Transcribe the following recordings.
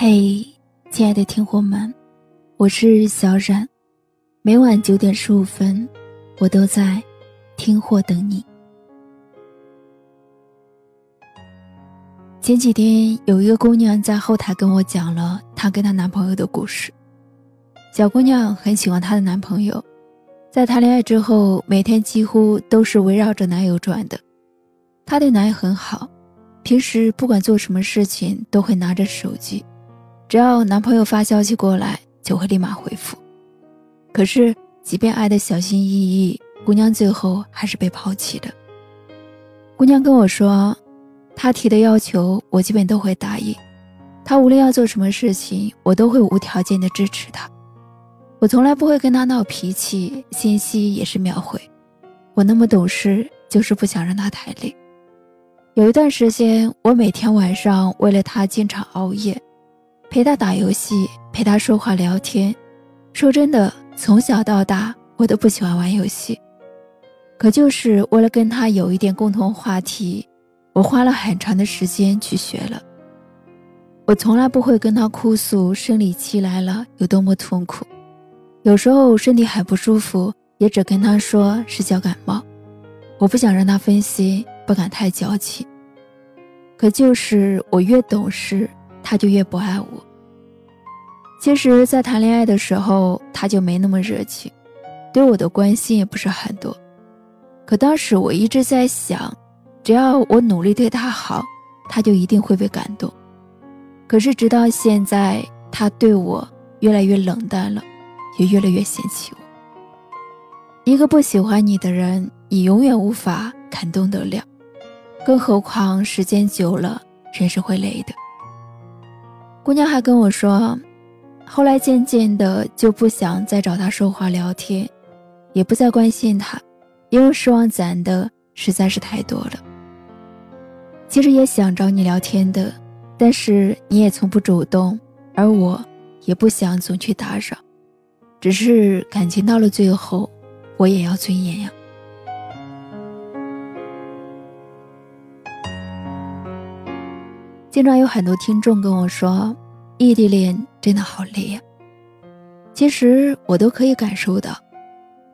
嘿，亲爱的听货们，我是小冉，每晚九点十五分，我都在听货等你。前几天有一个姑娘在后台跟我讲了她跟她男朋友的故事。小姑娘很喜欢她的男朋友，在谈恋爱之后，每天几乎都是围绕着男友转的。她对男友很好，平时不管做什么事情都会拿着手机。只要男朋友发消息过来，就会立马回复。可是，即便爱得小心翼翼，姑娘最后还是被抛弃了。姑娘跟我说，他提的要求我基本都会答应，他无论要做什么事情，我都会无条件的支持他。我从来不会跟他闹脾气，信息也是秒回。我那么懂事，就是不想让他太累。有一段时间，我每天晚上为了他经常熬夜。陪他打游戏，陪他说话聊天。说真的，从小到大我都不喜欢玩游戏，可就是为了跟他有一点共同话题，我花了很长的时间去学了。我从来不会跟他哭诉生理期来了有多么痛苦，有时候身体很不舒服，也只跟他说是小感冒。我不想让他分心，不敢太矫情。可就是我越懂事。他就越不爱我。其实，在谈恋爱的时候，他就没那么热情，对我的关心也不是很多。可当时我一直在想，只要我努力对他好，他就一定会被感动。可是直到现在，他对我越来越冷淡了，也越来越嫌弃我。一个不喜欢你的人，你永远无法感动得了，更何况时间久了，人是会累的。姑娘还跟我说，后来渐渐的就不想再找他说话聊天，也不再关心他，因为失望攒的实在是太多了。其实也想找你聊天的，但是你也从不主动，而我也不想总去打扰，只是感情到了最后，我也要尊严呀。经常有很多听众跟我说，异地恋真的好累呀。其实我都可以感受到。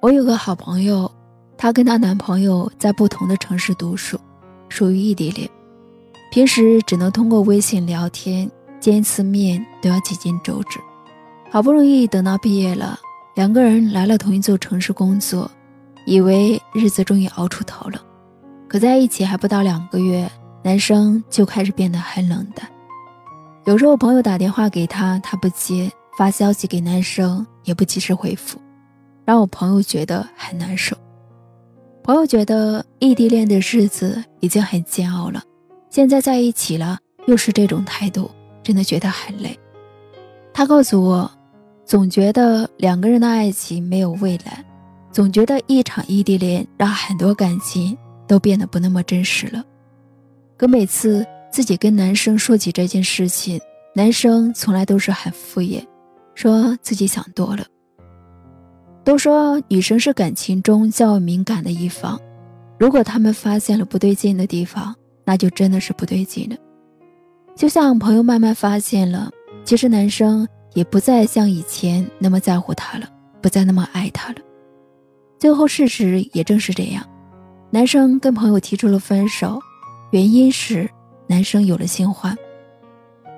我有个好朋友，她跟她男朋友在不同的城市读书，属于异地恋，平时只能通过微信聊天，见一次面都要几经周折。好不容易等到毕业了，两个人来了同一座城市工作，以为日子终于熬出头了，可在一起还不到两个月。男生就开始变得很冷淡，有时候朋友打电话给他，他不接；发消息给男生也不及时回复，让我朋友觉得很难受。朋友觉得异地恋的日子已经很煎熬了，现在在一起了又是这种态度，真的觉得很累。他告诉我，总觉得两个人的爱情没有未来，总觉得一场异地恋让很多感情都变得不那么真实了。可每次自己跟男生说起这件事情，男生从来都是很敷衍，说自己想多了。都说女生是感情中较敏感的一方，如果他们发现了不对劲的地方，那就真的是不对劲了。就像朋友慢慢发现了，其实男生也不再像以前那么在乎她了，不再那么爱她了。最后事实也正是这样，男生跟朋友提出了分手。原因是男生有了新欢，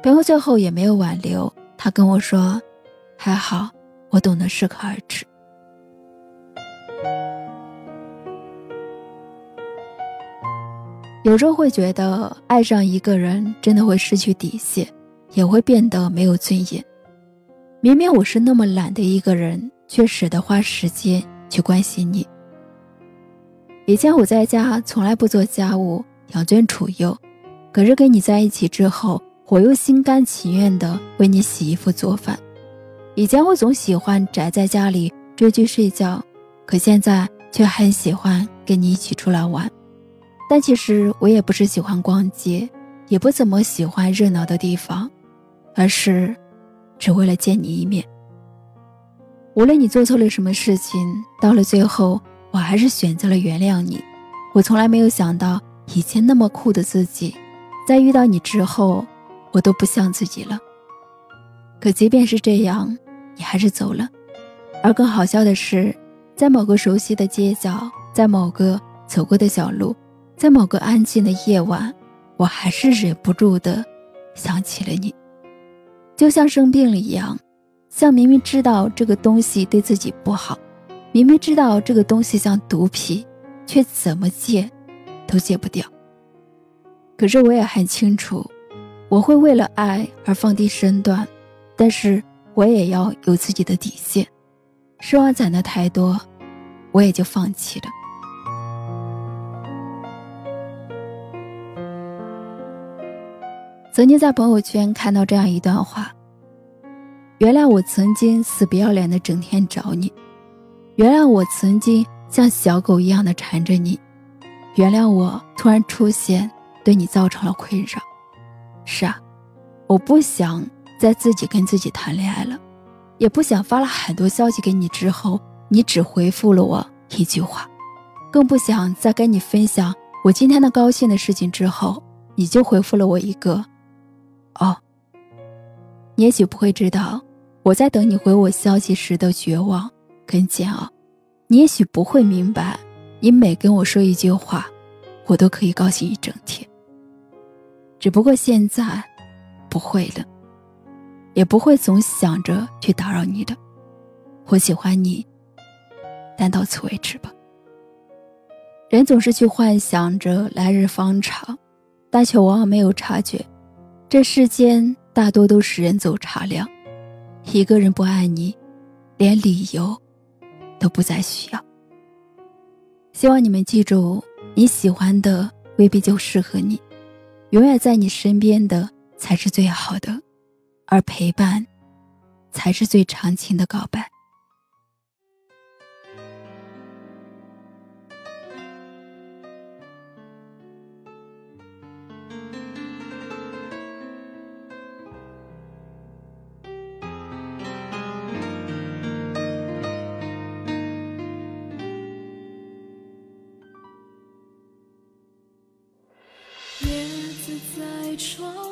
朋友最后也没有挽留。他跟我说：“还好，我懂得适可而止。”有时候会觉得，爱上一个人真的会失去底线，也会变得没有尊严。明明我是那么懒的一个人，却舍得花时间去关心你。以前我在家从来不做家务。养尊处优，可是跟你在一起之后，我又心甘情愿的为你洗衣服做饭。以前我总喜欢宅在家里追剧睡觉，可现在却很喜欢跟你一起出来玩。但其实我也不是喜欢逛街，也不怎么喜欢热闹的地方，而是只为了见你一面。无论你做错了什么事情，到了最后，我还是选择了原谅你。我从来没有想到。以前那么酷的自己，在遇到你之后，我都不像自己了。可即便是这样，你还是走了。而更好笑的是，在某个熟悉的街角，在某个走过的小路，在某个安静的夜晚，我还是忍不住的想起了你，就像生病了一样，像明明知道这个东西对自己不好，明明知道这个东西像毒品，却怎么戒都戒不掉。可是我也很清楚，我会为了爱而放低身段，但是我也要有自己的底线。失望攒的太多，我也就放弃了。曾经在朋友圈看到这样一段话：原谅我曾经死不要脸的整天找你，原谅我曾经像小狗一样的缠着你，原谅我突然出现对你造成了困扰。是啊，我不想再自己跟自己谈恋爱了。也不想发了很多消息给你之后，你只回复了我一句话，更不想在跟你分享我今天的高兴的事情之后，你就回复了我一个“哦”。你也许不会知道我在等你回我消息时的绝望跟煎熬，你也许不会明白，你每跟我说一句话，我都可以高兴一整天。只不过现在，不会了。也不会总想着去打扰你的，我喜欢你，但到此为止吧。人总是去幻想着来日方长，但却往往没有察觉，这世间大多都是人走茶凉。一个人不爱你，连理由都不再需要。希望你们记住，你喜欢的未必就适合你，永远在你身边的才是最好的。而陪伴，才是最长情的告白。在窗。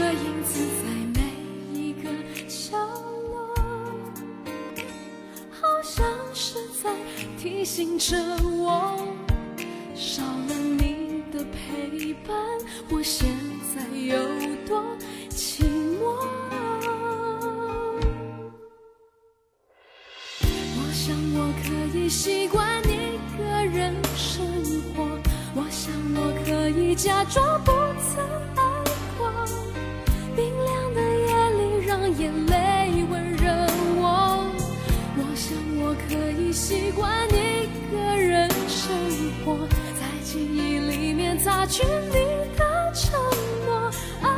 的影子在每一个角落，好像是在提醒着我，少了你的陪伴，我现在有多寂寞。我想我可以习惯一个人生活，我想我可以假装不曾爱。冰凉的夜里，让眼泪温热我。我想我可以习惯一个人生活，在记忆里面。擦去你的承诺，爱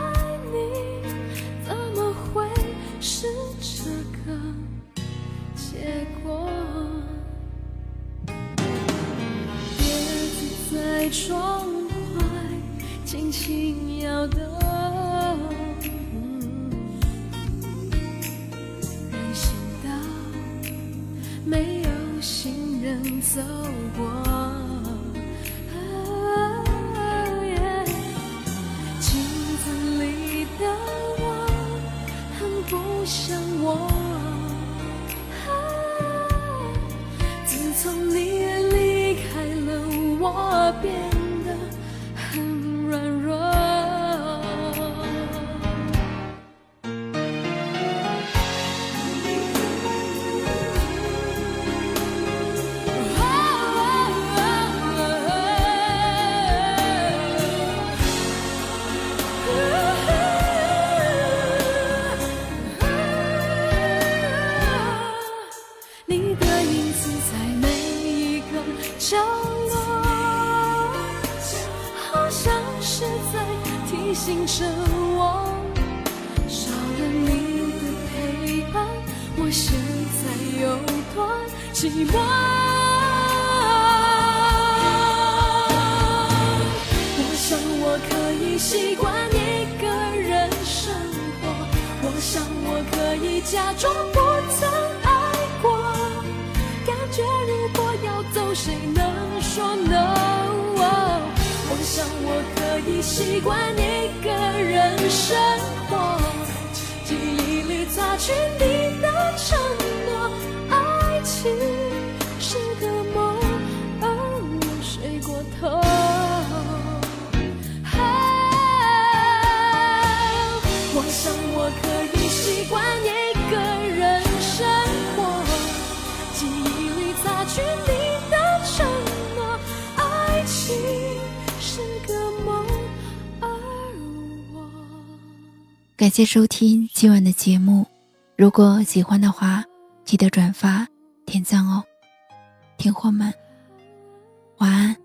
你怎么会是这个结果？叶子在窗外轻轻摇动，走过，镜子里的我很不像我。自从你离开了，我变。习惯一个人生活，我想我可以假装不曾爱过，感觉如果要走，谁能说 no？我想我可以习惯一个人生活，记忆里擦去你的承谢收听今晚的节目，如果喜欢的话，记得转发点赞哦。听货们，晚安。